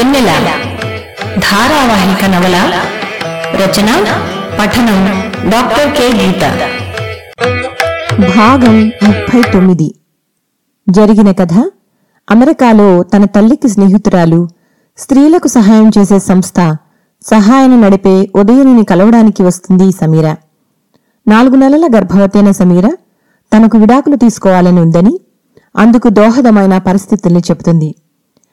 వెన్నెల. ధారావాహిక నవల రచన పఠనం డాక్టర్ కె. గీత. భాగం ముప్పై తొమ్మిది జరిగిన కథ అమెరికాలో తన తల్లికి స్నేహితురాలు స్త్రీలకు సహాయం చేసే సంస్థ సహాయాన్ని నడిపే ఉదయనిని కలవడానికి వస్తుంది సమీర. నాలుగు నెలల గర్భవతైన సమీర తనకు విడాకులు తీసుకోవాలని ఉందని అందుకు దోహదమైన పరిస్థితుల్ని చెబుతుంది.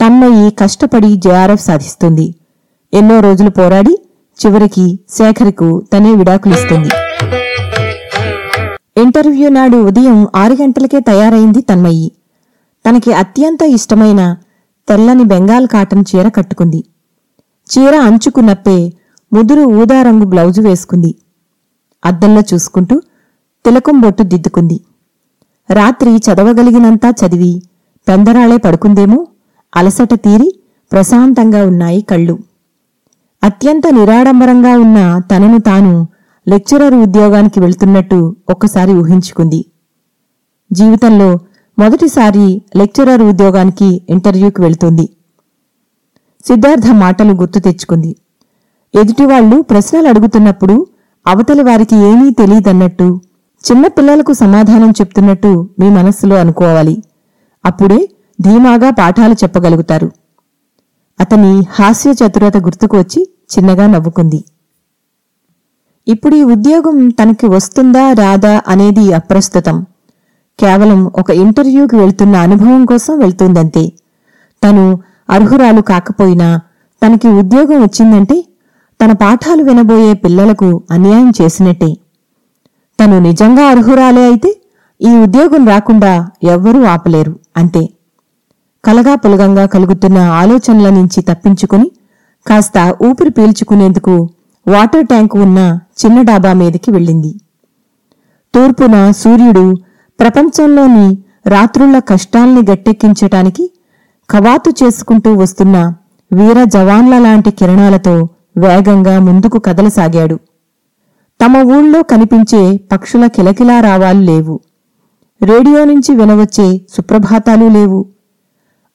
తన్మయ్యి కష్టపడి జేఆర్ఎఫ్ సాధిస్తుంది. ఎన్నో రోజులు పోరాడి చివరికి శేఖర్కు తనే విడాకులిస్తుంది. ఇంటర్వ్యూ నాడు ఉదయం ఆరు గంటలకే తయారైంది తన్మయ్యి. తనకి అత్యంత ఇష్టమైన తెల్లని బెంగాల్ కాటన్ చీర కట్టుకుంది. చీర అంచుకు నప్పే ముదురు ఊదా రంగు బ్లౌజు వేసుకుంది. అద్దంలో చూసుకుంటూ తిలకం బొట్టు దిద్దుకుంది. రాత్రి చదవగలిగినంతా చదివి పెందరాళే పడుకుందేమో? అలసట తీరి ప్రశాంతంగా ఉన్నాయి కళ్ళు. అత్యంత నిరాడంబరంగా ఉన్న తనను తాను లెక్చరర్ ఉద్యోగానికి వెళ్తున్నట్టు ఒక్కసారి ఊహించుకుంది. జీవితంలో మొదటిసారి లెక్చరర్ ఉద్యోగానికి ఇంటర్వ్యూకి వెళ్తుంది. సిద్ధార్థ మాటలు గుర్తు తెచ్చుకుంది. ఎదుటివాళ్ళు ప్రశ్నలు అడుగుతున్నప్పుడు అవతలి వారికి ఏమీ తెలియదన్నట్టు చిన్నపిల్లలకు సమాధానం చెప్తున్నట్టు మీ మనస్సులో అనుకోవాలి. అప్పుడే ధీమాగా పాఠాలు చెప్పగలుగుతారు. అతని హాస్య చతురత గుర్తుకు వచ్చి చిన్నగా నవ్వుకుంది. ఇప్పుడు ఈ ఉద్యోగం తనకి వస్తుందా రాదా అనేది అప్రస్తుతం. కేవలం ఒక ఇంటర్వ్యూకి వెళ్తున్న అనుభవం కోసం వెళ్తుందంతే. తను అర్హురాలు కాకపోయినా తనకి ఉద్యోగం వచ్చిందంటే తన పాఠాలు వినబోయే పిల్లలకు అన్యాయం చేసినట్టే. తను నిజంగా అర్హురాలే అయితే ఈ ఉద్యోగం రాకుండా ఎవ్వరూ ఆపలేరు అంతే. కలగా పులగంగా కలుగుతున్న ఆలోచనల నుంచి తప్పించుకుని కాస్త ఊపిరి పీల్చుకునేందుకు వాటర్ ట్యాంకు ఉన్న చిన్న డాబా మీదకి వెళ్ళింది. తూర్పున సూర్యుడు ప్రపంచంలోని రాత్రుళ్ళ కష్టాల్ని గట్టెక్కించటానికి కవాతు చేసుకుంటూ వస్తున్న వీర జవాన్ల లాంటి కిరణాలతో వేగంగా ముందుకు కదలసాగాడు. తమ ఊళ్ళో కనిపించే పక్షుల కిలకిలా రావాలు లేవు. రేడియో నుంచి వినవచ్చే సుప్రభాతాలు లేవు.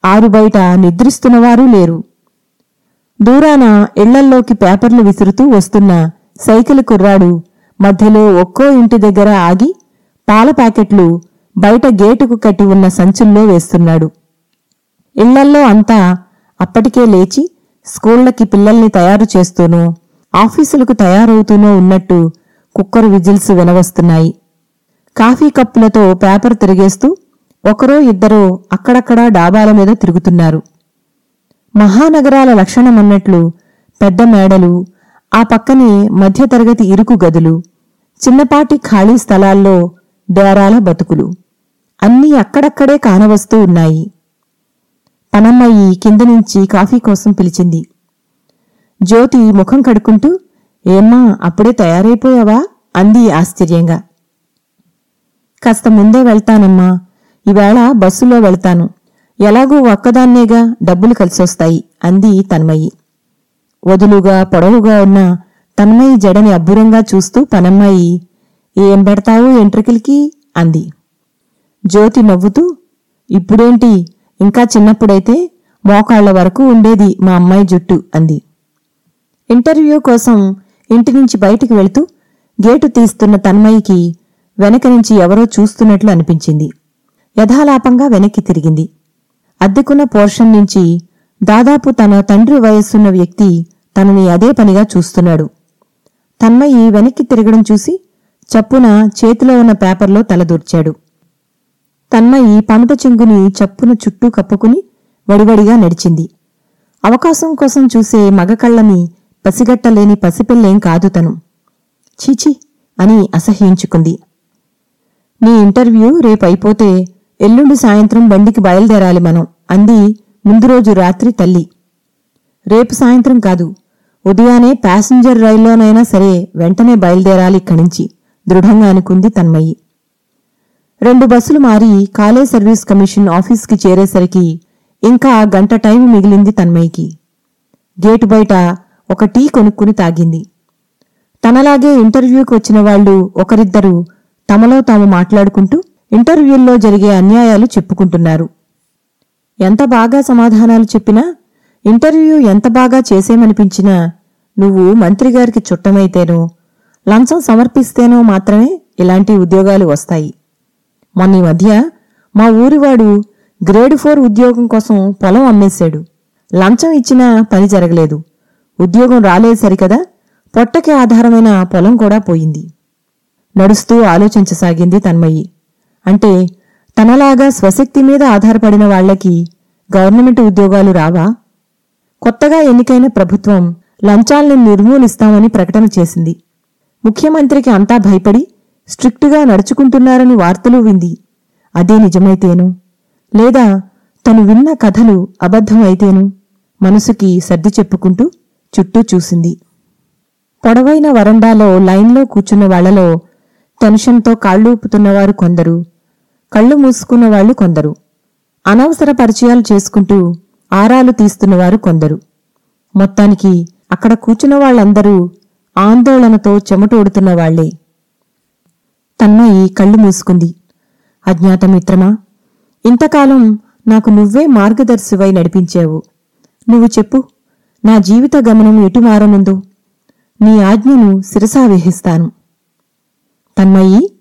ఆరు బయట నిద్రిస్తున్నవారూ లేరు. దూరాన ఇళ్ళల్లోకి పేపర్లు విసురుతూ వస్తున్న సైకిల్ కుర్రాడు మధ్యలో ఒక్కో ఇంటి దగ్గర ఆగి పాల ప్యాకెట్లు బయట గేటుకు కట్టి ఉన్న సంచుల్లో వేస్తున్నాడు. ఇళ్ళల్లో అంతా అప్పటికే లేచి స్కూళ్ళకి పిల్లల్ని తయారు చేస్తూనో ఆఫీసులకు తయారవుతూనో ఉన్నట్టు కుక్కరు విజిల్స్ వినవస్తున్నాయి. కాఫీ కప్పులతో పేపర్ తిరిగేస్తూ ఒకరో ఇద్దరో అక్కడక్కడా డాబాల మీద తిరుగుతున్నారు. మహానగరాల లక్షణమన్నట్లు పెద్ద మేడలు ఆ పక్కనే మధ్యతరగతి ఇరుకు గదులు చిన్నపాటి ఖాళీ స్థలాల్లో డేరాల బతుకులు. అన్నీ అక్కడక్కడే కానవస్తూ ఉన్నాయి. పనమ్మయ్యి కింద నుంచి కాఫీ కోసం పిలిచింది. జ్యోతి ముఖం కడుక్కుంటూ ఏమ్మా అప్పుడే తయారైపోయావా? అంది ఆశ్చర్యంగా. కాస్త ముందే వెళ్తానమ్మా ఇవాళ బస్సులో వెళ్తాను. ఎలాగూ ఒక్కదాన్నేగా డబ్బులు కలిసొస్తాయి అంది తన్మయి. వదులుగా పొడవుగా ఉన్న తన్మయి జడని అబ్బురంగా చూస్తూ పనమ్మాయి ఏం పెడతావు ఎంట్రికలకి? అంది. జ్యోతి నవ్వుతూ ఇప్పుడేంటి? ఇంకా చిన్నప్పుడైతే మోకాళ్ళ వరకు ఉండేది మా అమ్మాయి జుట్టు అంది. ఇంటర్వ్యూ కోసం ఇంటి నుంచి బయటికి వెళుతూ గేటు తీస్తున్న తన్మయికి వెనక నుంచి ఎవరో చూస్తున్నట్లు అనిపించింది. యథాలాపంగా వెనక్కి తిరిగింది. అద్దెకున్న పోర్షన్ నుంచి దాదాపు తన తండ్రి వయస్సున్న వ్యక్తి తనని అదే పనిగా చూస్తున్నాడు. తన్మయి వెనక్కి తిరగడం చూసి చప్పున చేతిలో ఉన్న పేపర్లో తలదూర్చాడు తన్మయి పమట చెంగుని చప్పున చుట్టూ కప్పుకుని వడివడిగా నడిచింది. అవకాశం కోసం చూసే మగకళ్ళని పసిగట్టలేని పసిపిల్లేం కాదు తను. చీచి అని అసహ్యించుకుంది. నీ ఇంటర్వ్యూ రేపైపోతే ఎల్లుండి సాయంత్రం బండికి బయలుదేరాలి మనం అంది ముందు రోజు రాత్రి తల్లి. రేపు సాయంత్రం కాదు ఉదయానే ప్యాసింజర్ రైల్లోనైనా సరే వెంటనే బయలుదేరాలి ఇక్కడి నుంచి దృఢంగా అనుకుంది తన్మయ్యి రెండు బస్సులు మారి కాలేజ్ సర్వీస్ కమిషన్ ఆఫీస్కి చేరేసరికి ఇంకా గంట టైం మిగిలింది తన్మయ్యకి గేటు బయట ఒక టీ కొనుక్కుని తాగింది. తనలాగే ఇంటర్వ్యూకి వచ్చిన వాళ్ళు ఒకరిద్దరు తమలో తాము మాట్లాడుకుంటూ ఇంటర్వ్యూల్లో జరిగే అన్యాయాలు చెప్పుకుంటున్నారు. ఎంత బాగా సమాధానాలు చెప్పినా ఇంటర్వ్యూ ఎంత బాగా చేసేమనిపించినా నువ్వు మంత్రిగారికి చుట్టమైతేనో లంచం సమర్పిస్తేనో మాత్రమే ఇలాంటి ఉద్యోగాలు వస్తాయి. మొన్న ఈ మధ్య మా ఊరివాడు గ్రేడ్ ఫోర్ ఉద్యోగం కోసం పొలం అమ్మేశాడు. లంచం ఇచ్చినా పని జరగలేదు. ఉద్యోగం రాలేదు సరికదా పొట్టకి ఆధారమైన పొలం కూడా పోయింది. నడుస్తూ ఆలోచించసాగింది తన్మయ్యి అంటే తనలాగా స్వశక్తి మీద ఆధారపడిన వాళ్ళకి గవర్నమెంట్ ఉద్యోగాలు రావా? కొత్తగా ఎన్నికైన ప్రభుత్వం లంచాల్ని నిర్మూలిస్తామని ప్రకటన చేసింది. ముఖ్యమంత్రికి అంతా భయపడి స్ట్రిక్టుగా నడుచుకుంటున్నారని వార్తలు వింది. అదే నిజమైతేను? లేదా తను విన్న కథలు అబద్ధమైతేను? మనసుకి సర్ది చెప్పుకుంటూ చుట్టూ చూసింది. పొడవైన వరండాలో లైన్లో కూర్చున్న వాళ్ళలో టెన్షన్తో కాళ్ళూపుతున్నవారు కొందరు కళ్ళు మూసుకున్న వాళ్ళు కొందరు. అనవసర పరిచయాలు చేసుకుంటూ ఆరాలు తీస్తున్నవారు కొందరు. మొత్తానికి అక్కడ కూర్చున్న వాళ్ళందరూ ఆందోళనతో చెమటోడుతున్న వాళ్ళే తన్మయి కళ్ళు మూసుకుంది. అజ్ఞాత మిత్రమా ఇంతకాలం నాకు నువ్వే మార్గదర్శివై నడిపించావు. నువ్వు చెప్పు నా జీవిత గమనం ఎటు మారనుందో. నీ ఆజ్ఞను శిరసావేహిస్తాను. తన్మయ్యి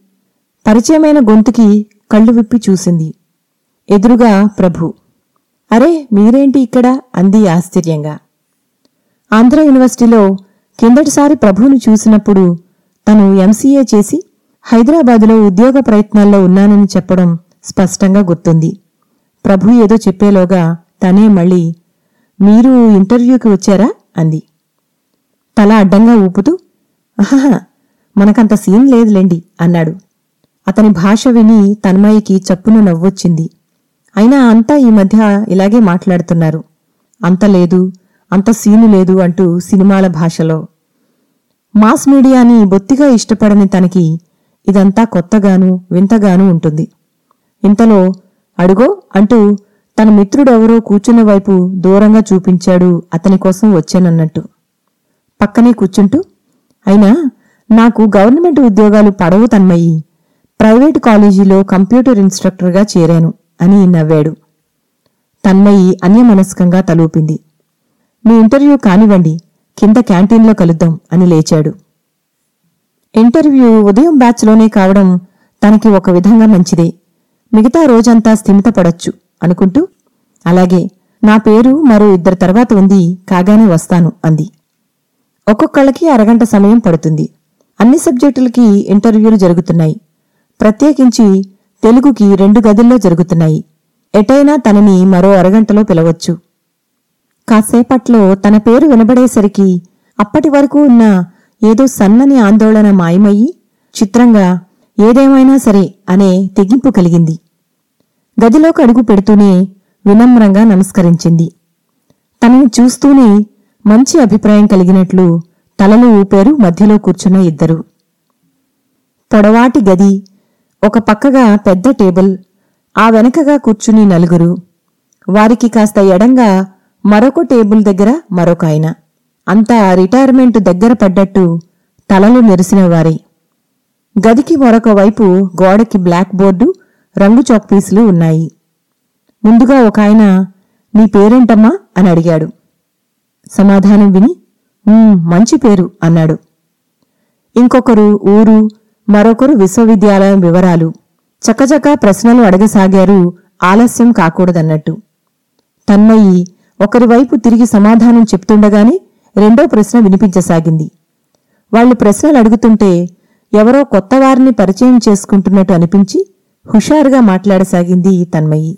పరిచయమైన గొంతుకి కళ్ళు విప్పి చూసింది. ఎదురుగా ప్రభు. అరే మీరేంటి ఇక్కడ? అంది ఆశ్చర్యంగా. ఆంధ్ర యూనివర్సిటీలో కిందటిసారి ప్రభువును చూసినప్పుడు తను ఎంసీఏ చేసి హైదరాబాదులో ఉద్యోగ ప్రయత్నాల్లో ఉన్నానని చెప్పడం స్పష్టంగా గుర్తుంది. ప్రభు ఏదో చెప్పేలోగా తనే మళ్ళీ మీరు ఇంటర్వ్యూకి వచ్చారా? అంది. తల అడ్డంగా ఊపుతూ అహహ మనకంత సీన్ లేదులేండి అన్నాడు. అతని భాష విని తన్మయికి చప్పున నవ్వొచ్చింది. అయినా అంతా ఈ మధ్య ఇలాగే మాట్లాడుతున్నారు. అంత లేదు అంత సీను లేదు అంటూ సినిమాల భాషలో. మాస్ మీడియాని బొత్తిగా ఇష్టపడని తనకి ఇదంతా కొత్తగాను వింతగాను ఉంటుంది. ఇంతలో అడుగో అంటూ తన మిత్రుడెవరో కూర్చున్న వైపు దూరంగా చూపించాడు అతని కోసం వచ్చానన్నట్టు. పక్కనే కూర్చుంటూ అయినా నాకు గవర్నమెంట్ ఉద్యోగాలు పడవు తన్మయ్యి ప్రైవేటు కాలేజీలో కంప్యూటర్ ఇన్స్ట్రక్టర్గా చేరాను అని నవ్వాడు. తన్మయ్యి అన్యమనస్కంగా తలూపింది. మీ ఇంటర్వ్యూ కానివ్వండి కింద క్యాంటీన్లో కలుద్దాం అని లేచాడు. ఇంటర్వ్యూ ఉదయం బ్యాచ్లోనే కావడం తనకి ఒక విధంగా మంచిదే. మిగతా రోజంతా స్థిమితపడొచ్చు అనుకుంటూ అలాగే నా పేరు మరో ఇద్దరు తర్వాత ఉంది కాగానే వస్తాను అంది. ఒక్కొక్కళ్ళకి అరగంట సమయం పడుతుంది. అన్ని సబ్జెక్టులకి ఇంటర్వ్యూలు జరుగుతున్నాయి. ప్రత్యేకించి తెలుగుకి రెండు గదుల్లో జరుగుతున్నాయి. ఎటైనా తనని మరో అరగంటలో పిలవచ్చు. కాసేపట్లో తన పేరు వినబడేసరికి అప్పటి వరకు ఉన్న ఏదో సన్నని ఆందోళన మాయమయ్యి చిత్రంగా ఏదేమైనా సరే అనే తెగింపు కలిగింది. గదిలోకి అడుగు పెడుతూనే వినమ్రంగా నమస్కరించింది. తనని చూస్తూనే మంచి అభిప్రాయం కలిగినట్లు తలలు ఊపారు మధ్యలో కూర్చున్న ఇద్దరు. పొడవాటి గది ఒక పక్కగా పెద్ద టేబుల్ ఆ వెనకగా కూర్చుని నలుగురు. వారికి కాస్త ఎడంగా మరొక టేబుల్ దగ్గర మరొక ఆయన. అంతా రిటైర్మెంట్ దగ్గర పడ్డట్టు తలలు నెరిసిన వారే. గదికి మరొక వైపు గోడకి బ్లాక్ బోర్డు రంగు చాక్పీసులు ఉన్నాయి. ముందుగా ఒక ఆయన నీ పేరేంటమ్మా? అని అడిగాడు. సమాధానం విని మంచి పేరు అన్నాడు. ఇంకొకరు ఊరు మరొకరు విశ్వవిద్యాలయం వివరాలు. చకచకా ప్రశ్నలు అడగసాగారు ఆలస్యం కాకూడదన్నట్టు. తన్మయి ఒకరి వైపు తిరిగి సమాధానం చెప్తుండగానే రెండో ప్రశ్న వినిపించసాగింది. వాళ్ళు ప్రశ్నలు అడుగుతుంటే ఎవరో కొత్త వారిని పరిచయం చేసుకుంటున్నట్టు అనిపించి హుషారుగా మాట్లాడసాగింది తన్మయి.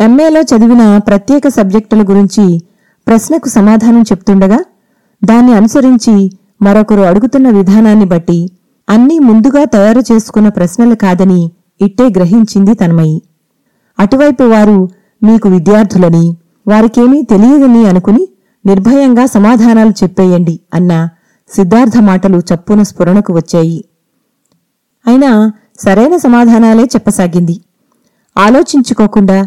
ఎంఏలో చదివిన ప్రత్యేక సబ్జెక్టుల గురించి ప్రశ్నకు సమాధానం చెప్తుండగా దాన్ని అనుసరించి మరొకరు అడుగుతున్న విధానాన్ని బట్టి అన్నీ ముందుగా తయారు చేసుకున్న ప్రశ్నలు కాదని ఇట్టే గ్రహించింది తన్మయి. అటువైపు వారు మీకు విద్యార్థులని వారికేమీ తెలియదని అనుకుని నిర్భయంగా సమాధానాలు చెప్పేయండి అన్న సిద్ధార్థ మాటలు చప్పున స్ఫురణకు వచ్చాయి. అయినా సరైన సమాధానాలే చెప్పసాగింది. ఆలోచించుకోకుండా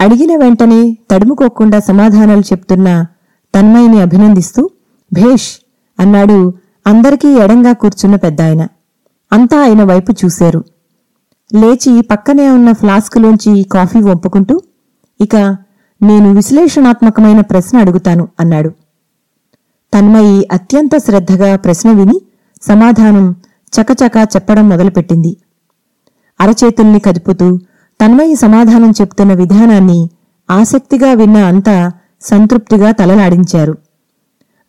అడిగిన వెంటనే తడుముకోకుండా సమాధానాలు చెప్తున్న తన్మయిని అభినందిస్తూ భేష్ అన్నాడు. అందరికీ ఎడంగా కూర్చున్న పెద్దాయన. అంతా ఆయన వైపు చూశారు. లేచి పక్కనే ఉన్న ఫ్లాస్కులోంచి కాఫీ వంపుకుంటూ ఇక నేను విశ్లేషణాత్మకమైన ప్రశ్న అడుగుతాను అన్నాడు. తన్మయి అత్యంత శ్రద్ధగా ప్రశ్న విని సమాధానం చకచకా చెప్పడం మొదలుపెట్టింది. అరచేతుల్ని కదుపుతూ తన్మయి సమాధానం చెప్తున్న విధానాన్ని ఆసక్తిగా విన్న అంతా సంతృప్తిగా తలలాడించారు.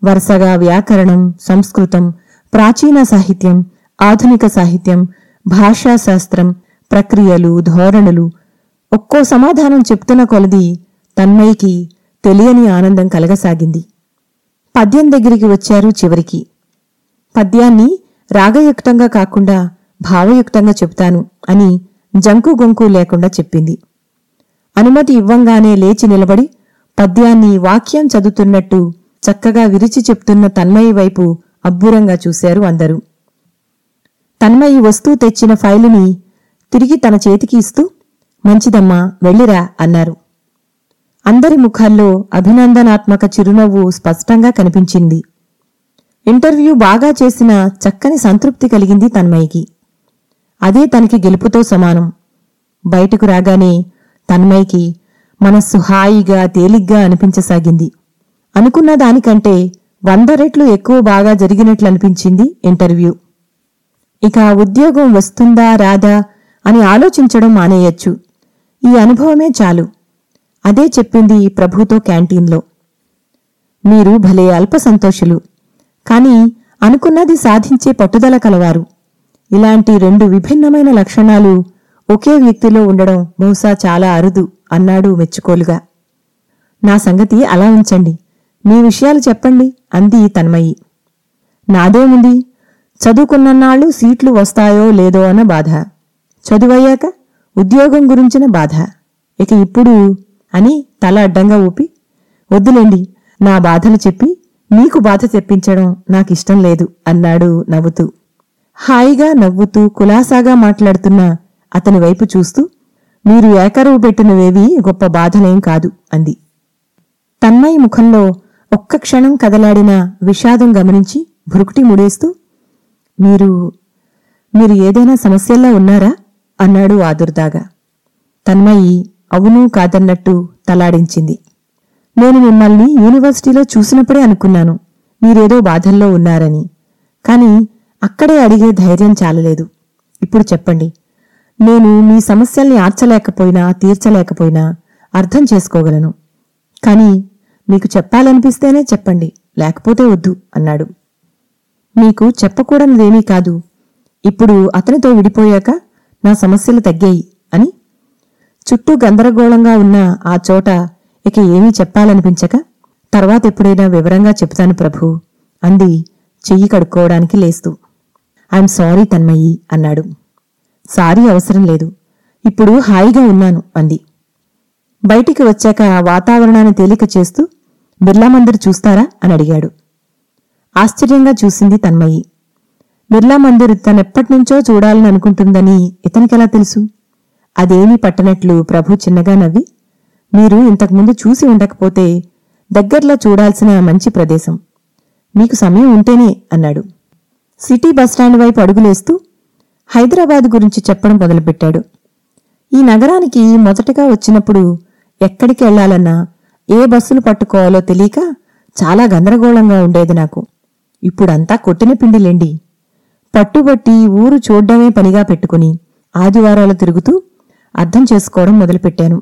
వరుసగా వ్యాకరణం సంస్కృతం ప్రాచీన సాహిత్యం ఆధునిక సాహిత్యం భాషాశాస్త్రం ప్రక్రియలు ధోరణులు ఒక్కో సమాధానం చెప్తున్న కొలది తన్మయికి తెలియని ఆనందం కలగసాగింది. పద్యం దగ్గరికి వచ్చారు చివరికి. పద్యాన్ని రాగయుక్తంగా కాకుండా భావయుక్తంగా చెప్తాను అని జంకు గొంకు లేకుండా చెప్పింది. అనుమతి ఇవ్వంగానే లేచి నిలబడి పద్యాన్ని వాక్యం చదువుతున్నట్టు చక్కగా విరిచి చెప్తున్న తన్మయి వైపు అబ్బురంగా చూశారు అందరూ. తన్మయి వస్తూ తెచ్చిన ఫైలుని తిరిగి తన చేతికి ఇస్తూ మంచిదమ్మా వెళ్ళిరా అన్నారు. అందరి ముఖాల్లో అభినందనాత్మక చిరునవ్వు స్పష్టంగా కనిపించింది. ఇంటర్వ్యూ బాగా చేసిన చక్కని సంతృప్తి కలిగింది తన్మయికి. అదే తనకి గెలుపుతో సమానం. బయటకు రాగానే తన్మయికి మనస్సు హాయిగా తేలిగ్గా అనిపించసాగింది. అనుకున్న దానికంటే వంద రెట్లు ఎక్కువ బాగా జరిగినట్లు అనిపించింది ఇంటర్వ్యూ. ఇక ఉద్యోగం వస్తుందా రాదా అని ఆలోచించడం మానేయచ్చు. ఈ అనుభవమే చాలు. అదే చెప్పింది ప్రభుతో క్యాంటీన్లో. మీరు భలే అల్ప సంతోషులు కాని అనుకున్నది సాధించే పట్టుదల కలవారు. ఇలాంటి రెండు విభిన్నమైన లక్షణాలు ఒకే వ్యక్తిలో ఉండడం బహుశా చాలా అరుదు అన్నాడు మెచ్చుకోలుగా. నా సంగతి అలా ఉంచండి. మీ విషయాలు చెప్పండి అంది తన్మయి. నాదేముంది? చదువుకున్నన్నాళ్ళు సీట్లు వస్తాయో లేదో అన్న బాధ. చదువయ్యాక ఉద్యోగం గురించిన బాధ. ఇక ఇప్పుడు అని తల అడ్డంగా ఊపి వద్దులేండి నా బాధలు చెప్పి మీకు బాధ తెప్పించడం నాకిష్టం లేదు అన్నాడు నవ్వుతూ. హాయిగా నవ్వుతూ కులాసాగా మాట్లాడుతున్న అతని వైపు చూస్తూ మీరు ఏకరువు పెట్టినవేవి గొప్ప బాధలేం కాదు అంది. తన్మయి ముఖంలో ఒక్క క్షణం కదలాడిన విషాదం గమనించి భురుకుటి ముడేస్తూ మీరు మీరు ఏదైనా సమస్యల్లో ఉన్నారా? అన్నాడు ఆదుర్దాగా. తన్మయి అవును కాదన్నట్టు తలాడించింది. నేను మిమ్మల్ని యూనివర్సిటీలో చూసినప్పుడే అనుకున్నాను. మీరేదో బాధల్లో ఉన్నారని. కాని అక్కడే అడిగే ధైర్యం చాలలేదు. ఇప్పుడు చెప్పండి. నేను మీ సమస్యల్ని ఆర్చలేకపోయినా తీర్చలేకపోయినా అర్థం చేసుకోగలను. కాని మీకు చెప్పాలనిపిస్తేనే చెప్పండి లేకపోతే వద్దు అన్నాడు. మీకు చెప్పకూడనిదేమీ కాదు. ఇప్పుడు అతనితో విడిపోయాక నా సమస్యలు తగ్గాయి అని. చుట్టూ గందరగోళంగా ఉన్న ఆ చోట ఇక ఏమీ చెప్పాలనిపించక తర్వాత ఎప్పుడైనా వివరంగా చెప్తాను ప్రభు అంది చెయ్యి కడుక్కోవడానికి లేస్తూ. ఐఎమ్ సారీ తన్మయ్యి అన్నాడు. సారీ అవసరం లేదు. ఇప్పుడు హాయిగా ఉన్నాను అంది. బయటికి వచ్చాక వాతావరణాన్ని తేలిక చేస్తూ బిర్లా మందిర్ చూస్తారా? అని అడిగాడు. ఆశ్చర్యంగా చూసింది తన్మయి. బిర్లా మందిర్ తనెప్పటినుంచో చూడాలని అనుకుంటుందని ఇతనికెలా తెలుసు? అదేమీ పట్టనట్లు ప్రభు చిన్నగా నవ్వి మీరు ఇంతకుముందు చూసి ఉండకపోతే దగ్గర్లో చూడాల్సిన మంచి ప్రదేశం. మీకు సమయం ఉంటేనే అన్నాడు. సిటీ బస్టాండ్ వైపు అడుగులేస్తూ హైదరాబాద్ గురించి చెప్పడం మొదలుపెట్టాడు. ఈ నగరానికి మొదటగా వచ్చినప్పుడు ఎక్కడికి వెళ్ళాలన్నా ఏ బస్సులు పట్టుకోవాలో తెలియక చాలా గందరగోళంగా ఉండేది నాకు. ఇప్పుడంతా కొట్టిన పిండిలేండి. పట్టుబట్టి ఊరు చూడ్డమే పనిగా పెట్టుకుని ఆదివారాలు తిరుగుతూ అర్థం చేసుకోవడం మొదలుపెట్టాను.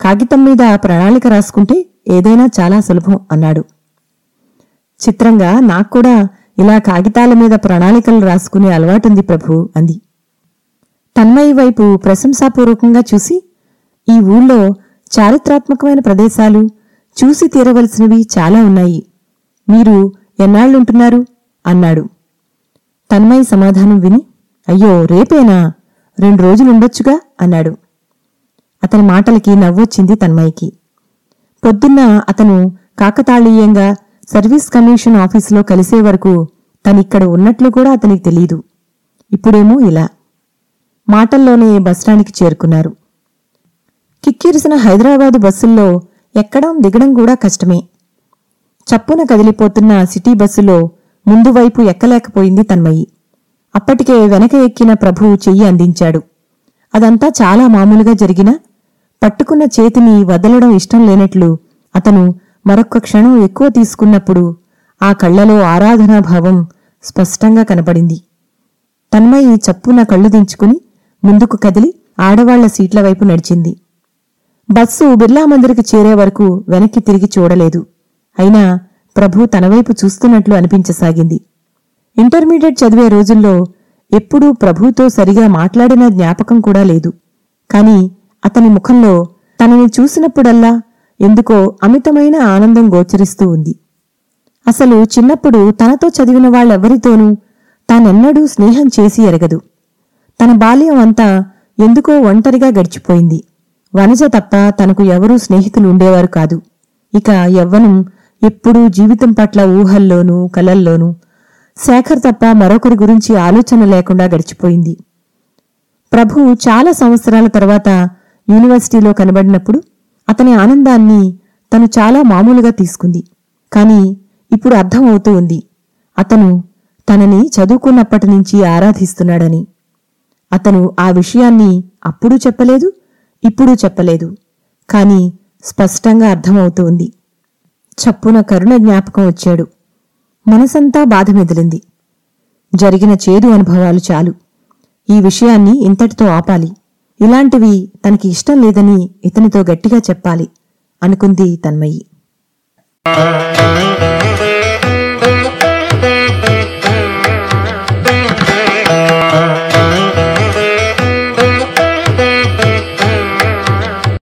కాగితం మీద ప్రణాళిక రాసుకుంటే ఏదైనా చాలా సులభం అన్నాడు. చిత్రంగా నాకు కూడా ఇలా కాగితాల మీద ప్రణాళికలు రాసుకునే అలవాటుంది ప్రభు అంది. తన్మయ్య వైపు ప్రశంసాపూర్వకంగా చూసి ఈ ఊళ్ళో చారిత్రాత్మకమైన ప్రదేశాలు చూసి తీరవలసినవి చాలా ఉన్నాయి. మీరు ఎన్నాళ్ళుంటున్నారు? అన్నాడు. తన్మయి సమాధానం విని అయ్యో రేపేనా? రెండు రోజులుండొచ్చుగా? అన్నాడు. అతని మాటలకి నవ్వొచ్చింది తన్మయికి. పొద్దున్న అతను కాకతాళీయంగా సర్వీస్ కమిషన్ ఆఫీసులో కలిసే వరకు తనిక్కడ ఉన్నట్లు కూడా అతనికి తెలీదు. ఇప్పుడేమో ఇలా. మాటల్లోనే బస్టాండ్కి చేరుకున్నారు. కిక్కిరిసిన హైదరాబాదు బస్సుల్లో ఎక్కడం దిగడం కూడా కష్టమే. చప్పున కదిలిపోతున్న సిటీ బస్సులో ముందువైపు ఎక్కలేకపోయింది తన్మయి. అప్పటికే వెనక ఎక్కిన ప్రభు చెయ్యి అందించాడు. అదంతా చాలా మామూలుగా జరిగినా పట్టుకున్న చేతిని వదలడం ఇష్టం లేనట్లు అతను మరొక్క క్షణం ఎక్కువ తీసుకున్నప్పుడు ఆ కళ్ళలో ఆరాధనాభావం స్పష్టంగా కనపడింది. తన్మయి చప్పున కళ్ళు దించుకుని ముందుకు కదిలి ఆడవాళ్ళ సీట్ల వైపు నడిచింది. బస్సు బిర్లా మందిరికి చేరే వరకు వెనక్కి తిరిగి చూడలేదు. అయినా ప్రభు తన వైపు చూస్తున్నట్లు అనిపించసాగింది. ఇంటర్మీడియట్ చదివే రోజుల్లో ఎప్పుడూ ప్రభుతో సరిగా మాట్లాడిన జ్ఞాపకం కూడా లేదు. కాని అతని ముఖంలో తనని చూసినప్పుడల్లా ఎందుకో అమితమైన ఆనందం గోచరిస్తూ ఉంది. అసలు చిన్నప్పుడు తనతో చదివిన వాళ్ళెవ్వరితోనూ తానెన్నడూ స్నేహం చేసి ఎరగదు. తన బాల్యం అంతా ఎందుకో ఒంటరిగా గడిచిపోయింది. వనజ తప్ప తనకు ఎవరూ స్నేహితులు ఉండేవారు కాదు. ఇక యవ్వనం ఎప్పుడూ జీవితం పట్ల ఊహల్లోనూ కలల్లోనూ శేఖర్ తప్ప మరొకరి గురించి ఆలోచన లేకుండా గడిచిపోయింది. ప్రభు చాలా సంవత్సరాల తర్వాత యూనివర్సిటీలో కనబడినప్పుడు అతని ఆనందాన్ని తను చాలా మామూలుగా తీసుకుంది. కాని ఇప్పుడు అర్థమవుతూ ఉంది. అతను తనని చదువుకున్నప్పటి నుంచి ఆరాధిస్తున్నాడని. అతను ఆ విషయాన్ని అప్పుడూ చెప్పలేదు ఇప్పుడు చెప్పలేదు. కాని స్పష్టంగా అర్థమవుతూ ఉంది చప్పున కరుణ జ్ఞాపకం వచ్చాడు. మనసంతా బాధ మెదిలింది. జరిగిన చేదు అనుభవాలు చాలు. ఈ విషయాన్ని ఇంతటితో ఆపాలి. ఇలాంటివి తనకి ఇష్టం లేదని ఇతనితో గట్టిగా చెప్పాలి అనుకుంది తన్మయి.